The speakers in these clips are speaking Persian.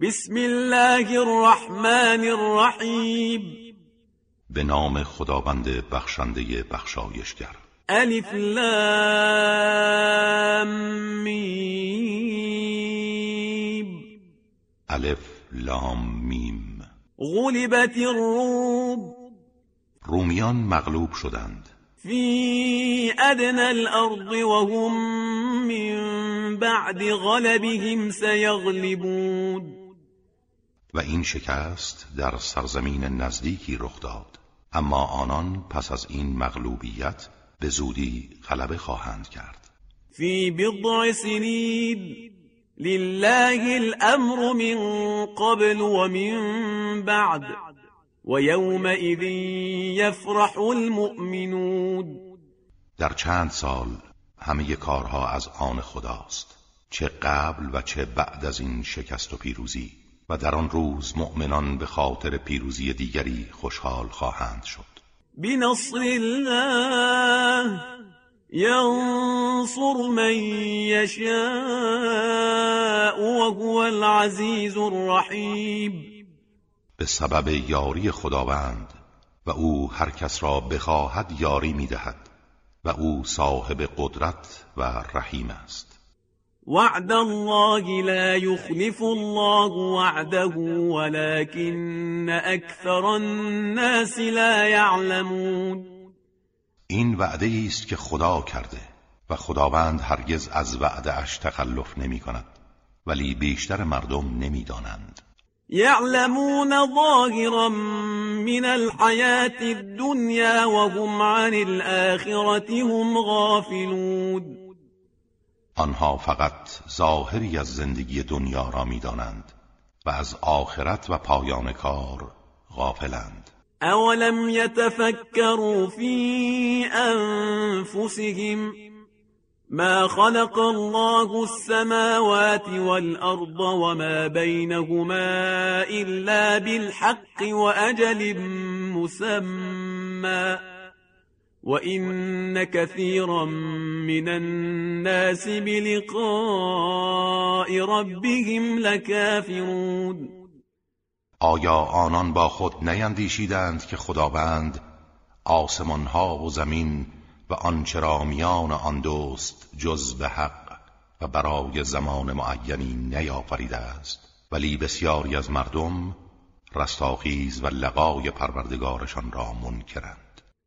بسم الله الرحمن الرحیم به نام خداوند بخشنده بخشایشگر. الف لام میم. الف لام میم. غلبت الروم. رومیان مغلوب شدند. فی ادنى الارض وهم من بعد غلبهم سيغلبون و این شکست در سرزمین نزدیکی رخ داد. اما آنان پس از این مغلوبیت به زودی غلبه خواهند کرد. فی بضع سنین لله الامر من قبل ومن بعد ويومئذ يفرح المؤمنون. در چند سال همه کارها از آن خداست چه قبل و چه بعد از این شکست و پیروزی. و در آن روز مؤمنان به خاطر پیروزی دیگری خوشحال خواهند شد. بنصر الله ينصر من يشاء وهو العزيز الرحيم. به سبب یاری خداوند و او هر کس را بخواهد یاری می‌دهد و او صاحب قدرت و رحیم است. وعد الله لا يخلف الله وعده ولكن اكثر الناس لا يعلمون این وعده است که خدا کرده و خداوند هرگز از وعده اش تخلف نمی کند ولی بیشتر مردم نمی‌دانند. يعلمون ظاهرا من الحياة الدنيا وهم عن الآخرة هم غافلون آنها فقط ظاهری از زندگی دنیا را می‌دانند و از آخرت و پایان کار غافلند. اولم يتفكروا في انفسهم ما خلق الله السماوات والأرض وما بينهما إلا بالحق وأجل مسمى وإن كثيرا من الناس بلقاء ربهم لكافرون. آیا آنان با خود نیندیشیدند که خداوند آسمان ها و زمین و آنچه را میان آن دوست جز به حق و برای زمان معینی نیافریده است؟ ولی بسیاری از مردم رستاخیز و لقای پروردگارشان را منکرند.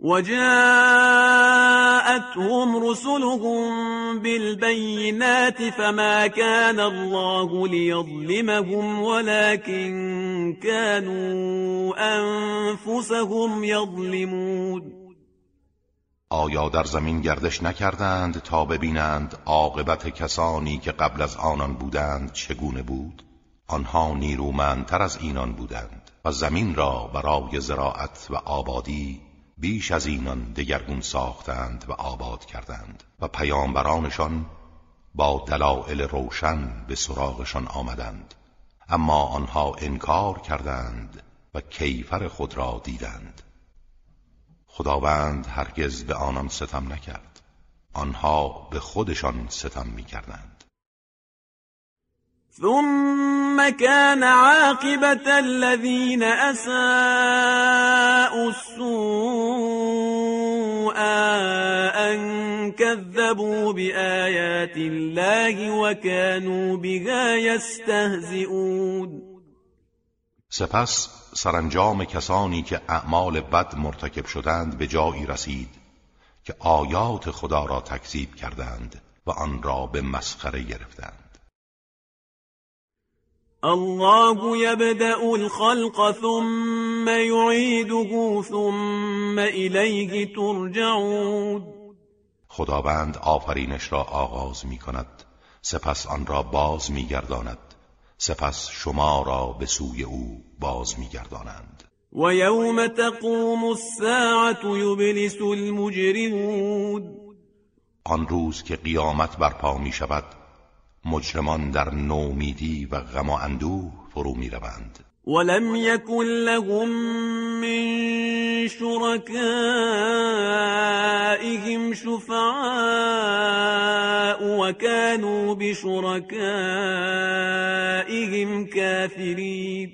وجاءتهم رسلهم بالبينات فما كان الله ليظلمهم ولكن كانوا انفسهم يظلمون. آیا در زمین گردش نکردند تا ببینند عاقبت کسانی که قبل از آنان بودند چگونه بود؟ آنها نیرومندتر از اینان بودند و زمین را برای زراعت و آبادی بیش از اینان دگرگون ساختند و آباد کردند و پیامبرانشان با دلائل روشن به سراغشان آمدند. اما آنها انکار کردند و کیفر خود را دیدند. خداوند هرگز به آنان ستم نکرد. آنها به خودشان ستم می کردند ثم كان عاقبة الذين أساءوا السوء أن كذبوا بآيات الله وكانوا بها يستهزئون سپس سرانجام کسانی که اعمال بد مرتکب شدند به جایی رسید که آیات خدا را تکذیب کردند و آن را به مسخره گرفتند. الله يبدأ الخلق ثم يعيده ثم إليه ترجعون. خداوند آفرینش را آغاز می کند سپس آن را باز می گرداند سپس شما را به سوی او باز میگردانند. و یوم تقوم الساعت یبلس المجرمون. آن روز که قیامت برپا می شود مجرمان در نومیدی و غم و اندوه فرو می روند ولم يكن لهم من شركائهم شفعاء وكانوا بشركائهم كافرين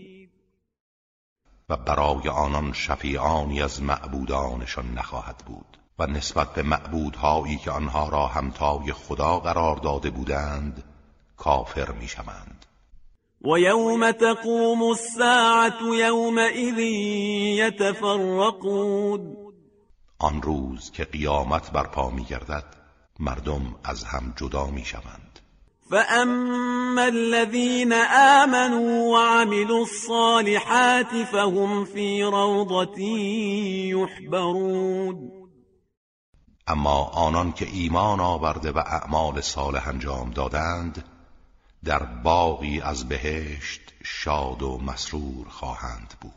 و برای آنان شفیعانی از معبودانشان نخواهد بود و نسبت به معبودهایی که آنها را همتای خدا قرار داده بودند کافر می‌شوند. و یوم تقوم الساعت یومئذ یتفرقون آن روز که قیامت برپا میگردد مردم از هم جدا می‌شوند. فأما الذين آمنوا وعملوا الصالحات فهم في روضة يحبرون. اما آنان که ایمان آورده و اعمال صالح انجام دادند در باقی از بهشت شاد و مسرور خواهند بود.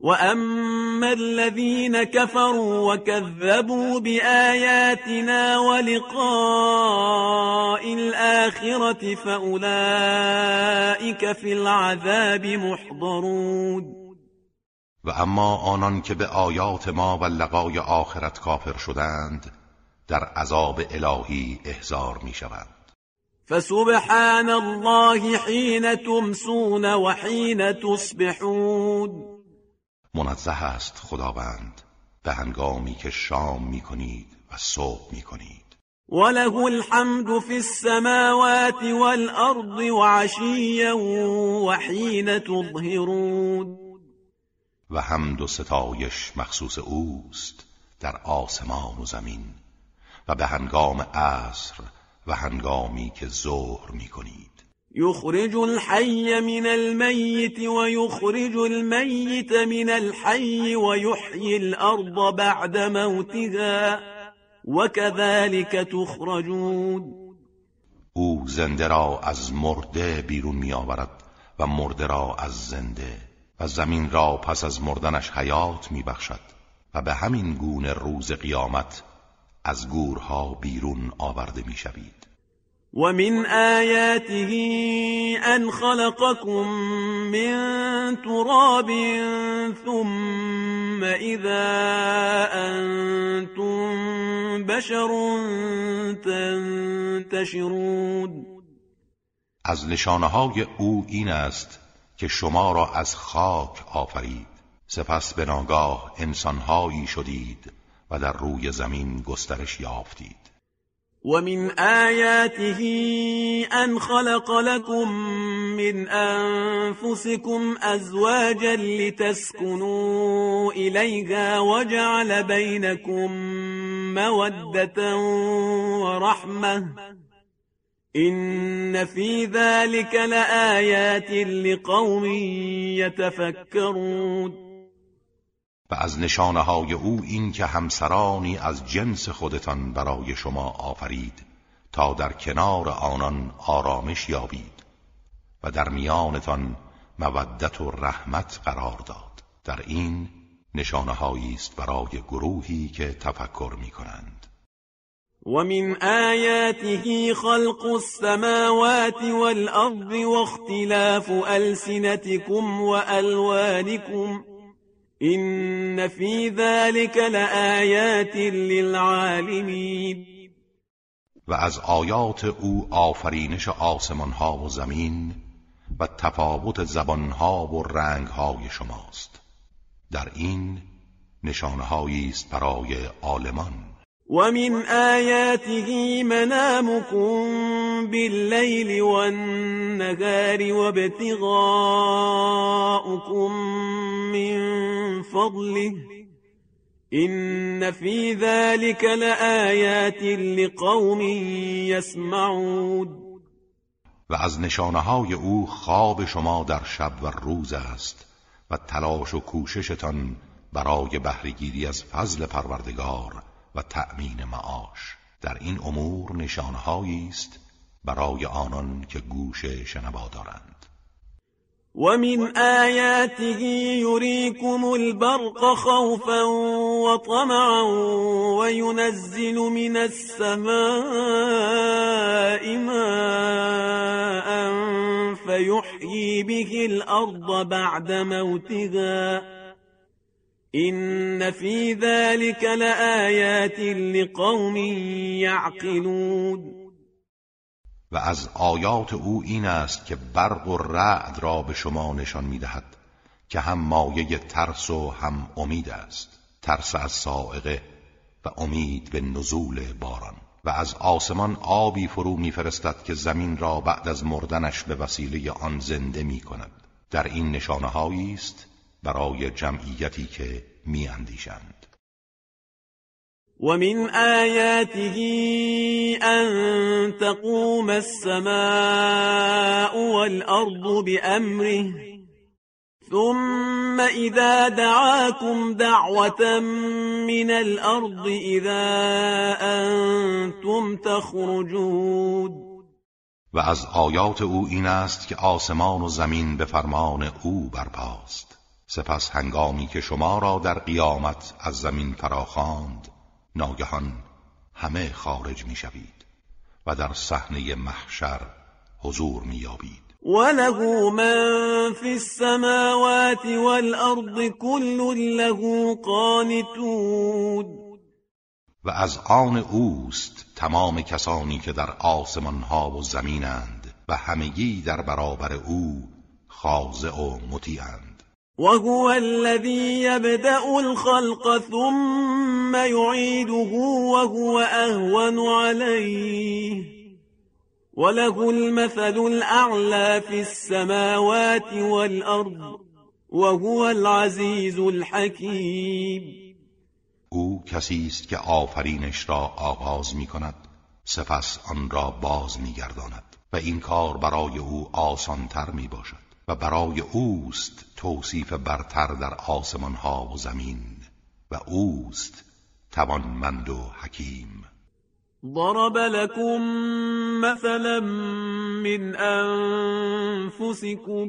و اما الذين كفروا وكذبوا بآياتنا ولقاء الآخرة فأولئك في العذاب محضرون. و اما آنان که به آیات ما و لقای آخرت کافر شدند در عذاب الهی احضار می شوند فسبحان الله حين تمسون وحين تصبحون. منزه است خداوند به هنگامی که شام می کنید و صبح می کنید وله الحمد في السماوات والأرض وعشيا وحين تظهرون. و حمد و ستایش مخصوص اوست در آسمان و زمین و به هنگام عصر و هنگامی که ظهر می کنید يخرج الحي من الميت ويخرج الميت من الحي ويحيي الأرض بعد موتها وكذلك تخرجون. او زنده را از مرده بیرون می آورد و مرده را از زنده و زمین را پس از مردنش حیات می بخشد و به همین گونه روز قیامت از گورها بیرون آورده می شوید ومن آياته أن خلقكم من تراب ثم إذا أنتم بشر تنتشرون. از نشانه های او این است که شما را از خاک آفرید. سپس به ناگاه انسانهایی شدید در روی زمین گسترش یافتید. ومن آياته أن خلق لكم من أنفسكم أزواجا لتسكنوا إليها وجعل بينكم مودة ورحمة إن في ذلك لآيات لقوم يتفكرون و از نشانه های او این که همسرانی از جنس خودتان برای شما آفرید تا در کنار آنان آرامش یابید و در میانتان مودت و رحمت قرار داد. در این نشانه است برای گروهی که تفکر می کنند ومن آياته خلق السماوات والأرض واختلاف ألسنتكم وألوانكم إن في ذلك لآيات للعالمين. و از آیات او آفرینش آسمان ها و زمین و تفاوت زبان ها و رنگ های شماست. در این نشانه است برای عالمان. ومن آياته منامكم بالليل والنهار وابتغاؤكم من فضله إن في ذلك لآيات لقوم يسمعون. و از نشانه های او خواب شما در شب و روز است و تلاش و کوششتان برای بهرهگیری از فضل پروردگار و تأمین معاش. در این امور نشانهایی است برای آنان که گوش شنوا دارند. ومن آياته يريكم البرق خوفا وطمعا وينزل من السماء ماء فيحيي به الأرض بعد موتها إن في ذلك لآيات لقوم يعقلون و از آیات او این است که برق و رعد را به شما نشان می‌دهد که هم مایه ترس و هم امید است. ترس از سائقه و امید به نزول باران. و از آسمان آبی فرو میفرستد که زمین را بعد از مردنش به وسیله آن زنده می کند در این نشانه است برای جمعیتی که می اندیشند ومن آياته أن تقوم السماء والأرض بأمره ثم إذا دعاكم دعوة من الأرض إذا أنتم تخرجون. و از آیات او این است که آسمان و زمین به فرمان او برپاست. سپس هنگامی که شما را در قیامت از زمین فراخواند ناگهان همه خارج می شوید و در صحنه محشر حضور می یابید وله من في السماوات والأرض كل له قانتون. و از آن اوست تمام کسانی که در آسمان ها و زمینند و همگی در برابر او خاضع و مطیعند. وهو الذي يبدأ الخلق ثم يعيده وهو أهون عليه وله المثل الأعلى في السماوات والأرض وهو العزيز الحكيم او کسی است که آفرینش را آغاز می کند سپس آن را باز می گرداند و این کار برای او آسانتر می باشد و برای اوست توصیف برتر در آسمان ها و زمین و اوست توانمند و حکیم. ضرب لكم مثلا من انفسكم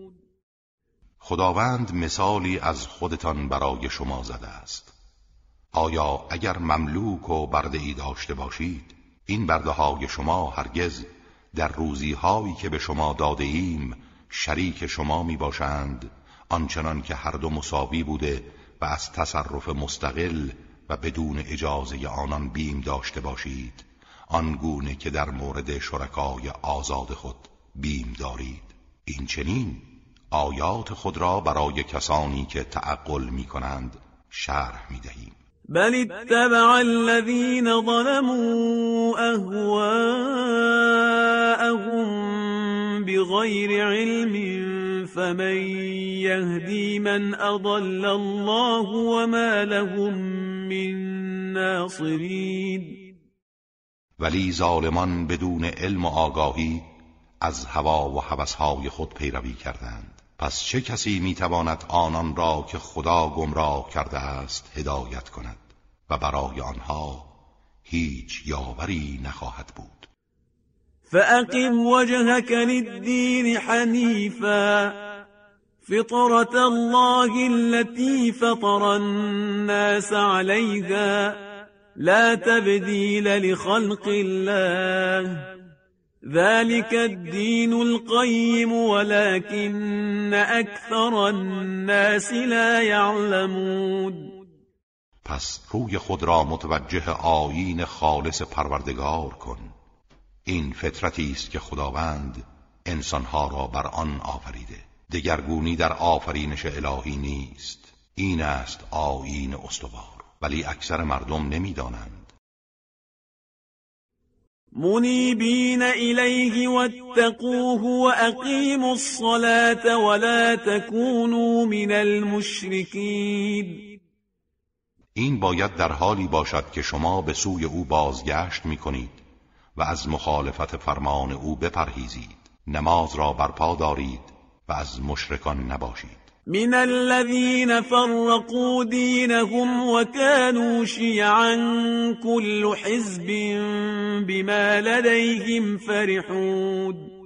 خداوند مثالی از خودتان برای شما زده است. آیا اگر مملوک و برده ای داشته باشید این برده های شما هرگز در روزی هایی که به شما داده ایم شریک شما می باشند آنچنان که هر دو مساوی بوده و از تصرف مستقل و بدون اجازه آنان بیم داشته باشید آنگونه که در مورد شرکای آزاد خود بیم دارید. این چنین؟ آیات خود را برای کسانی که تعقل می کنند شرح می دهیم بل اتبع الذين ظلموا اهواءهم بغير علم فمن يهدي من اضل الله وما لهم من ناصرين ولی ظالمان بدون علم و آگاهی از هوا و هوسهای خود پیروی کردند. پس چه کسی می‌تواند آنان را که خدا گمراه کرده است هدایت کند و برای آنها هیچ یاوری نخواهد بود؟ فأقم وجهك للدين حنيفا فطرة الله التي فطر الناس عليها لا تبديل لخلق الله. ذلك الدين القيم ولكن اكثر الناس لا يعلمون. پس روی خود را متوجه آیین خالص پروردگار کن. این فطرتی است که خداوند انسانها را بر آن آفریده. دگرگونی در آفرینش الهی نیست. این است آیین استوار. ولی اکثر مردم نمی‌دانند منيبين إليه واتقوه وأقيموا الصلاة ولا تكونوا من المشركين. این باید در حالی باشد که شما به سوی او بازگشت می کنید و از مخالفت فرمان او بپرهیزید. نماز را برپا دارید و از مشرکان نباشید. من الذين فرقوا دينهم وكانوا شيعا كل حزب بما لديهم فرحون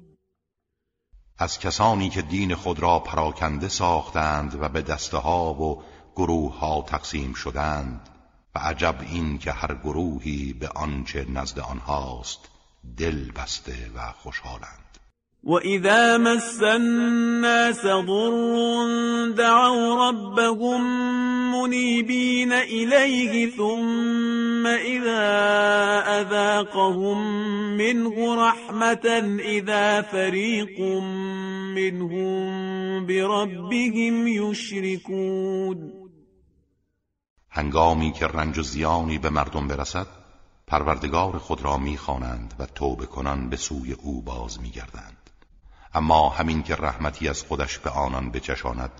از کسانی که دین خود را پراکنده ساختند و به دسته ها و گروه ها تقسیم شدند و عجب این که هر گروهی به آنچه نزد آنهاست دل بسته و خوشحالند. وإذا مس الناس ضر دعوا ربهم منيبين إليه ثم إذا أذاقهم منه رحمة إذا فريق منهم بربهم يشركون هنگامی که رنج و زیانی به مردم برسد پروردگار خود را می‌خوانند و توبه کنان به سوی او باز میگردند. اما همین که رحمتی از خودش به آنان بچشاند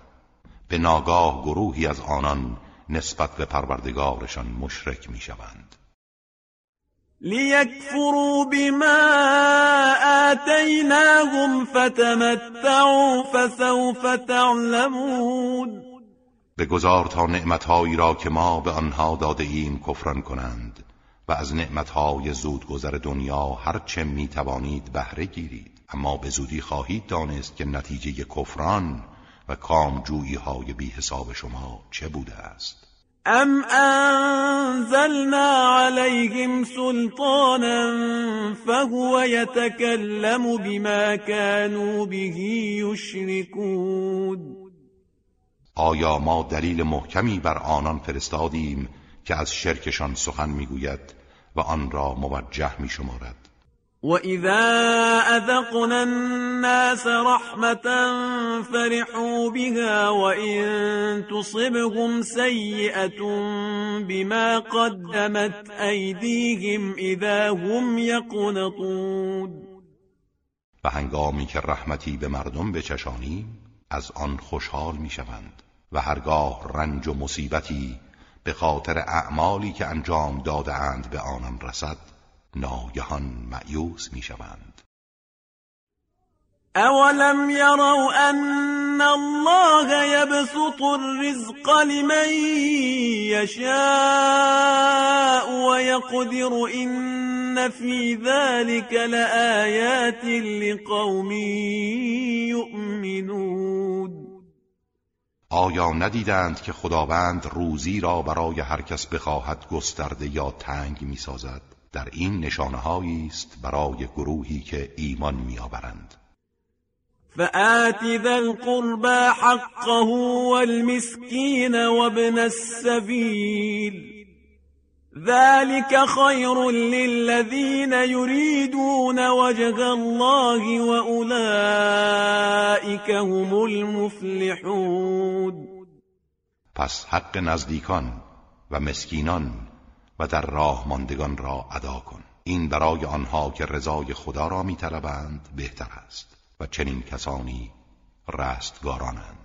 به ناگاه گروهی از آنان نسبت به پروردگارشان مشرک می‌شوند. لیکفروا بما آتیناهم فتمتعوا فسوف تعلمون. گذار تا نعمتهایی را که ما به آنها داده ایم کفران کنند. و از نعمتهای زودگذر دنیا هر چه می توانید بهره گیرید. اما به زودی خواهید دانست که نتیجه کفران و کامجویی های بی حساب شما چه بوده است. ام انزلنا عليهم سلطانا فهو يتكلم بما كانوا به يشركون آیا ما دلیل محکمی بر آنان فرستادیم که از شرکشان سخن می‌گوید؟ و آن را موجه می شمارد وَإِذَا أَذَقْنَا النَّاسَ رَحْمَةً فَرِحُوا بِهَا وَإِن تُصِبْهُمْ سَيِّئَةٌ بِمَا قَدَّمَتْ أَيْدِيهِمْ إِذَا هُمْ يَقْنَطُونَ. و هنگامی که رحمتی به مردم بچشانیم از آن خوشحال می‌شوند و هرگاه رنج و مصیبتی به خاطر اعمالی که انجام داده اند به آنان رسد ناگهان معیوس می‌شوند. اولم یروا ان الله یبسط الرزق لمن یشاء ويقدر ان في ذلك لآیات لقوم یؤمنون. آیا ندیدند که خداوند روزی را برای هر کس بخواهد گسترده یا تنگ می‌سازد؟ در این نشانه است برای گروهی که ایمان میآورند. فآت ذا القربى حقه والمسكين وابن السبيل. ذلك خير للذين يريدون وجه الله وأولئك هم المفلحون پس حق نزدیکان و مسکینان و در راه ماندگان را ادا کن. این برای آنها که رضای خدا را میطلبند بهتر است و چنین کسانی رستگارانند.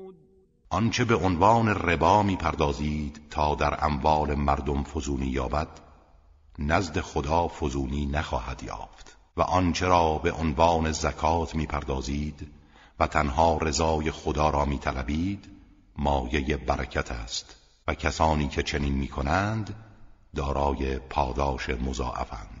آنچه به عنوان ربا می پردازید تا در اموال مردم فزونی یابد نزد خدا فزونی نخواهد یافت. و آنچه را به عنوان زکات می پردازید و تنها رضای خدا را می طلبید مایه برکت است. و کسانی که چنین می کنند دارای پاداش مضاعفند.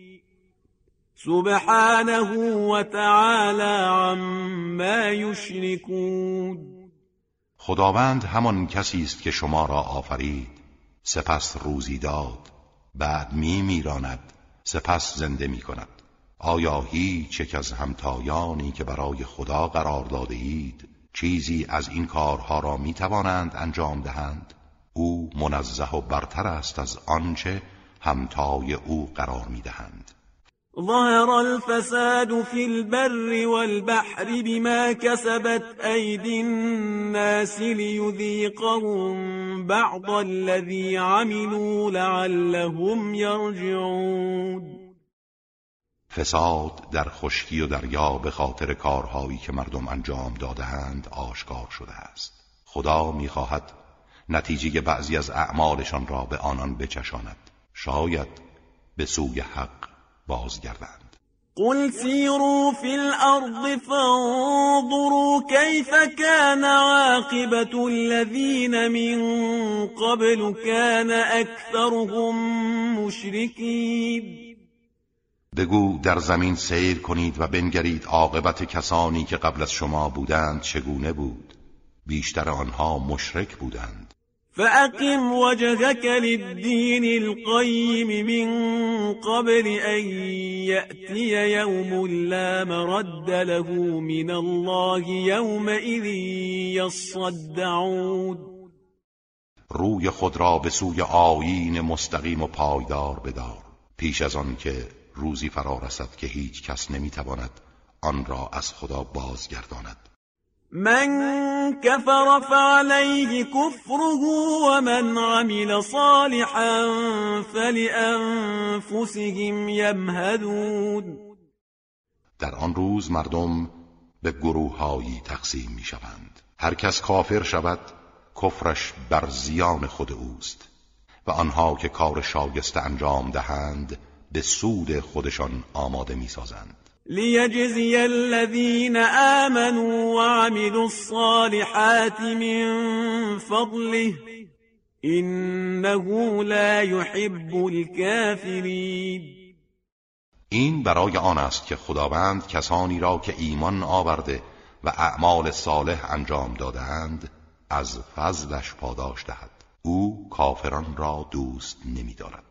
سبحانه وتعالى عما يشركون. خداوند همان کسی است که شما را آفرید. سپس روزی داد بعد می میراند سپس زنده می کند. آیا هیچ یک از همتایانی که برای خدا قرار داده اید چیزی از این کارها را می توانند انجام دهند؟ او منزه و برتر است از آنچه همتای او قرار می دهند. ظهر الفساد في البر والبحر بما كسبت أيدي الناس ليذيقهم بعض الذي عملوا لعلهم يرجعون. فساد در خشکی و دریا به خاطر کارهایی که مردم انجام دادهاند آشکار شده است. خدا می‌خواهد نتیجه بعضی از اعمالشان را به آنان بچشاند. شاید به سوی حق بازگردند. قل سیروا فی الارض فانظروا كيف كان عاقبت الذین من قبل كان اکثرهم مشرکین. بگو در زمین سیر کنید و بنگرید عاقبت کسانی که قبل از شما بودند چگونه بود؟ بیشتر آنها مشرک بودند. فأقم وجهك للدين القيم من قبل أن يأتي يوم لا مرد له من الله يومئذ يصدعون. روی خود را به سوی آیین مستقیم و پایدار بدار. پیش از آن که روزی فرا رسد که هیچ کس نمی‌تواند آن را از خدا بازگرداند. من كفر فعليه كفره ومن عمل صالحا فلأنفسهم يمهدون. در آن روز مردم به گروههایی تقسیم می شوند هر کس کافر شود کفرش بر زیان خود اوست و آنها که کار شایسته انجام دهند به سود خودشان آماده می سازند لیجزی الذین آمنوا وعملوا الصالحات من فضله انه لا يحب الكافرین این برای آن است که خداوند کسانی را که ایمان آورده و اعمال صالح انجام دادهاند از فضلش پاداش دهد. او کافران را دوست نمیدارد.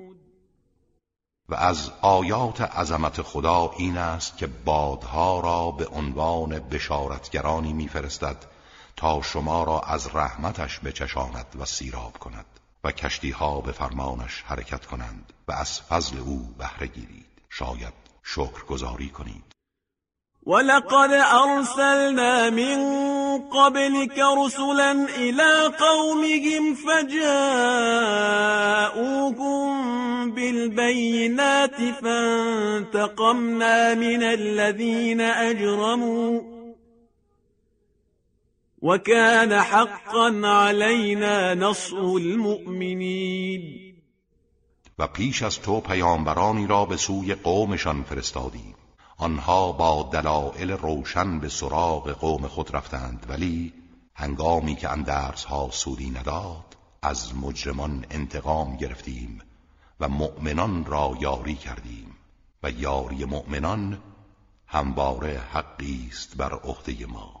و از آیات عظمت خدا این است که بادها را به عنوان بشارتگرانی میفرستد تا شما را از رحمتش بچشاند و سیراب کند و کشتیها به فرمانش حرکت کنند و از فضل او بهره گیرید. شاید شکر گذاری کنید. ولقد أرسلنا من قبلك رسلا إلى قومهم فجاءوهم بالبينات فانتقمنا من الذين أجرموا وكان حقا علينا نصر المؤمنين. و پیش از تو پیامبرانی را به سوی قومشان فرستادیم. آنها با دلائل روشن به سراغ قوم خود رفتند ولی هنگامی که ها سودی نداد از مجرمان انتقام گرفتیم و مؤمنان را یاری کردیم و یاری مؤمنان همواره حقی است بر عهده ما.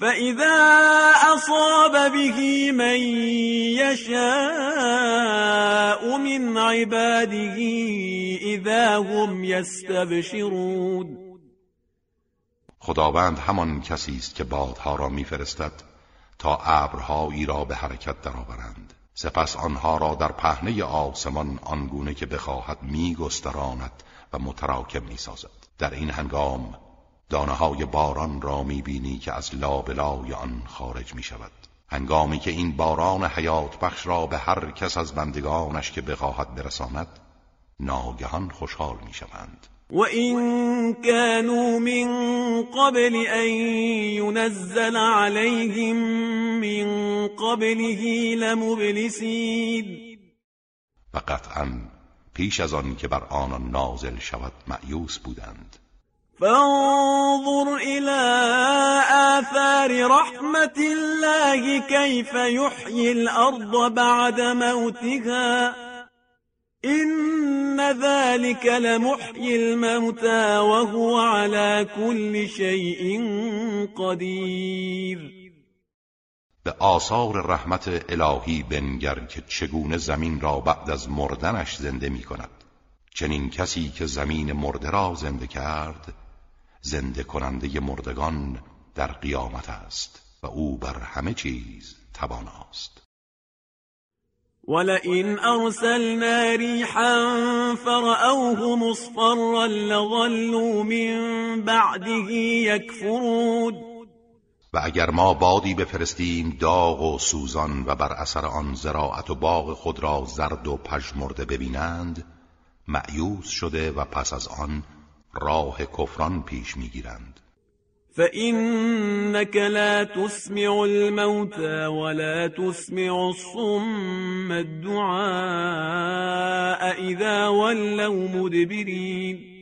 فإذا أصاب به من يشاء من عباده إذا هم يستبشرون خداوند همان کسی است که بادها را میفرستد تا ابرهایی را به حرکت درآورند. سپس آنها را در پهنه آسمان آنگونه که بخواهد میگستراند و متراکم می‌سازد. در این هنگام دانه های باران را می‌بینی که از لابلای آن خارج می شود هنگامی که این باران حیات بخش را به هر کس از بندگانش که بخواهد برساند ناگهان خوشحال می شوند وإن كانوا من قبل أن ينزل عليهم من قبله لمبلسين و قطعا پیش از آن که بر آنان نازل شود معیوس بودند. فانظر إلى آثار رحمة الله كيف يحيي الأرض بعد موتها. إن ذلك لمحيي الموتى وهو على كل شيء قدیر به آثار رحمت الهی بنگر که چگونه زمین را بعد از مردنش زنده می کند چنین کسی که زمین مرده را زنده کرد زنده کننده مردگان در قیامت است و او بر همه چیز تواناست. ولئن أرسلنا ريحا فرأوه مصفرا لظلوا من بعده يكفرون. و اگر ما بادی بفرستیم داغ و سوزان و بر اثر آن زراعت و باغ خود را زرد و پژمرده ببینند معیوس شده و پس از آن راه کفران پیش می‌گیرند. فإنك لا تسمع الموتى ولا تسمع الصم الدعاء اذا ولوا مدبرین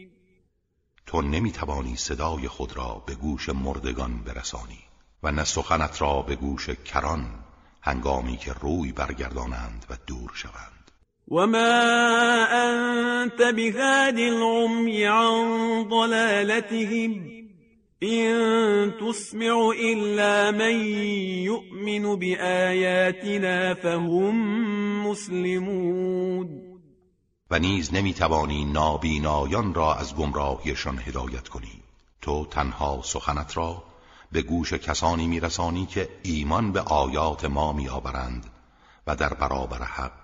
تو نمی‌توانی صدای خود را به گوش مردگان برسانی و نه سخنت را به گوش کران هنگامی که روی برگردانند و دور شوند. وما انت بهاد العمی عن ضلالتهم إن تسمع إلا من يؤمن بآياتنا فهم مسلمون و نیز نمی‌توانی نابینایان را از گمراهیشان هدایت کنی. تو تنها سخنت را به گوش کسانی میرسانی که ایمان به آیات ما میآورند و در برابر حق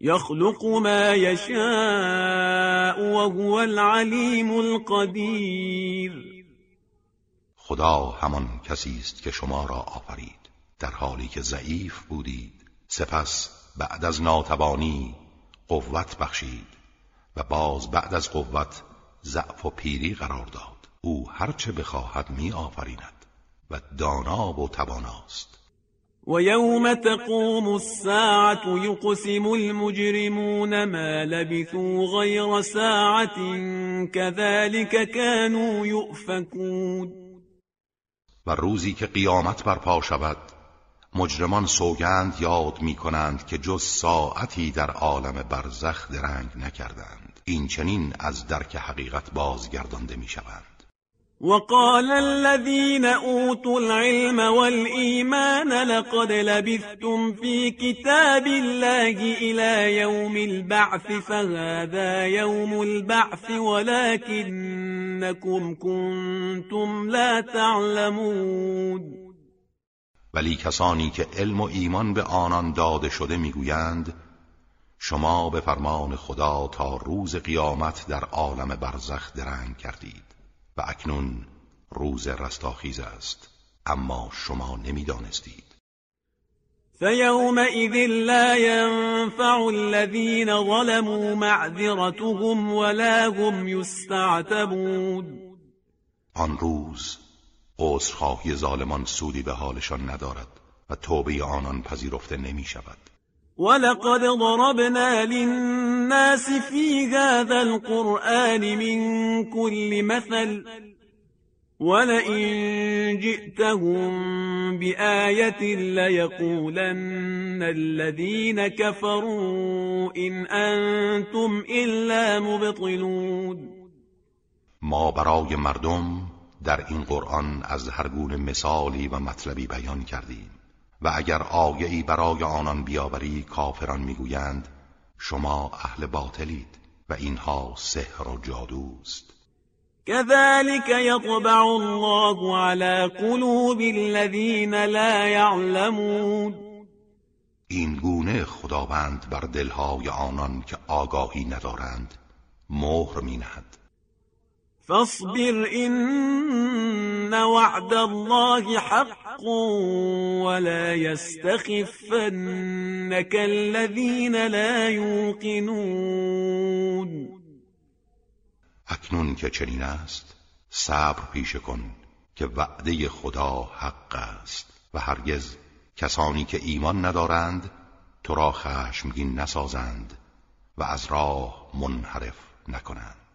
يخلق ما يشاء وهو العليم القدير. خدا همان کسی است که شما را آفرید. در حالی که ضعیف بودید سپس بعد از ناتوانی قوت بخشید و باز بعد از قوت ضعف و پیری قرار داد. او هرچه بخواهد می آفریند و دانا و تواناست و یوم تقوم الساعت یقسم المجرمون ما لبثوا غیر ساعت كذلك كانوا یؤفکون و روزی که قیامت برپا شود مجرمان سوگند یاد می کنند که جز ساعتی در عالم برزخ درنگ نکردند. این چنین از درک حقیقت بازگردانده می شوند وقال الذين أوتوا العلم والإيمان لقد لبثتم في كتاب الله إلى يوم البعث فهذا يوم البعث ولكنكم كنتم لا تعلمون. ولی کسانی که علم و ایمان به آنان داده شده می‌گویند شما به فرمان خدا تا روز قیامت در عالم برزخ درنگ کردید. و اکنون روز رستاخیز است. اما شما نمی‌دانستید. فيومئذ لا ينفع الذين ظلموا معذرتهم ولا هم يستعتبون آن روز عذرخواهی ظالمان سودی به حالشان ندارد و توبه آنان پذیرفته نمی شود ولقد ضربنا للناس في هذا القرآن من كل مثل ولئن جئتهم بآية ليقولن الذين كفروا إن أنتم إلا مبطلون ما برای مردم در این قرآن از هر گونه مثالی و مطلبی بیان کردیم. و اگر آیه‌ای برای آنان بیاوری کافران می‌گویند شما اهل باطلید و اینها سحر و جادوست كذلك يطبع الله على قلوب الذين لا يعلمون. این گونه خداوند بر دلهای آنان که آگاهی ندارند مهر مینهد. فاصبر إن وعد الله حق ولا يستخفنك الذين لا يوقنون. اکنون که چنین است صبر پیشه کن که وعده خدا حق است و هرگز کسانی که ایمان ندارند تو را خشمگین نسازند و از راه منحرف نکنند.